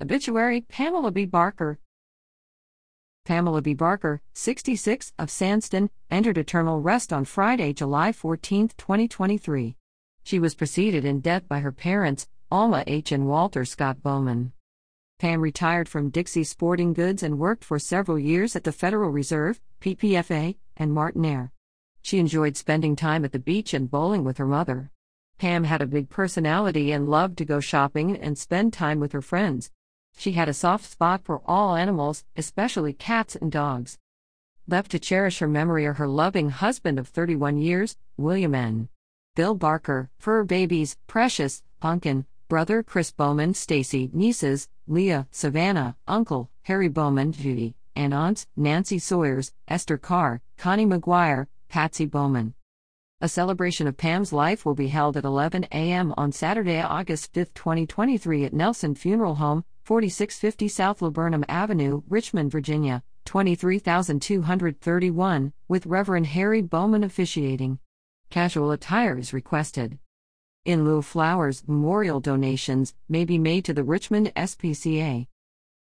Obituary Pamela B. Barker. Pamela B. Barker, 66, of Sandston, entered eternal rest on Friday, July 14, 2023. She was preceded in death by her parents, Alma H. and Walter Scott Bowman. Pam retired from Dixie Sporting Goods and worked for several years at the Federal Reserve, PPFA, and Martinair. She enjoyed spending time at the beach and bowling with her mother. Pam had a big personality and loved to go shopping and spend time with her friends. She had a soft spot for all animals, especially cats and dogs. Left to cherish her memory are her loving husband of 31 years, William N. Bill Barker, fur babies, Precious, Pumpkin, brother Chris Bowman, Stacy, nieces, Leah, Savannah, uncle, Harry Bowman, Judy, and aunts, Nancy Sawyers, Esther Carr, Connie McGuire, Patsy Bowman. A celebration of Pam's life will be held at 11 a.m. on Saturday, August 5, 2023, at Nelson Funeral Home, 4650 South Laburnum Avenue, Richmond, Virginia, 23231, with Reverend Harry Bowman officiating. Casual attire is requested. In lieu of flowers, memorial donations may be made to the Richmond SPCA.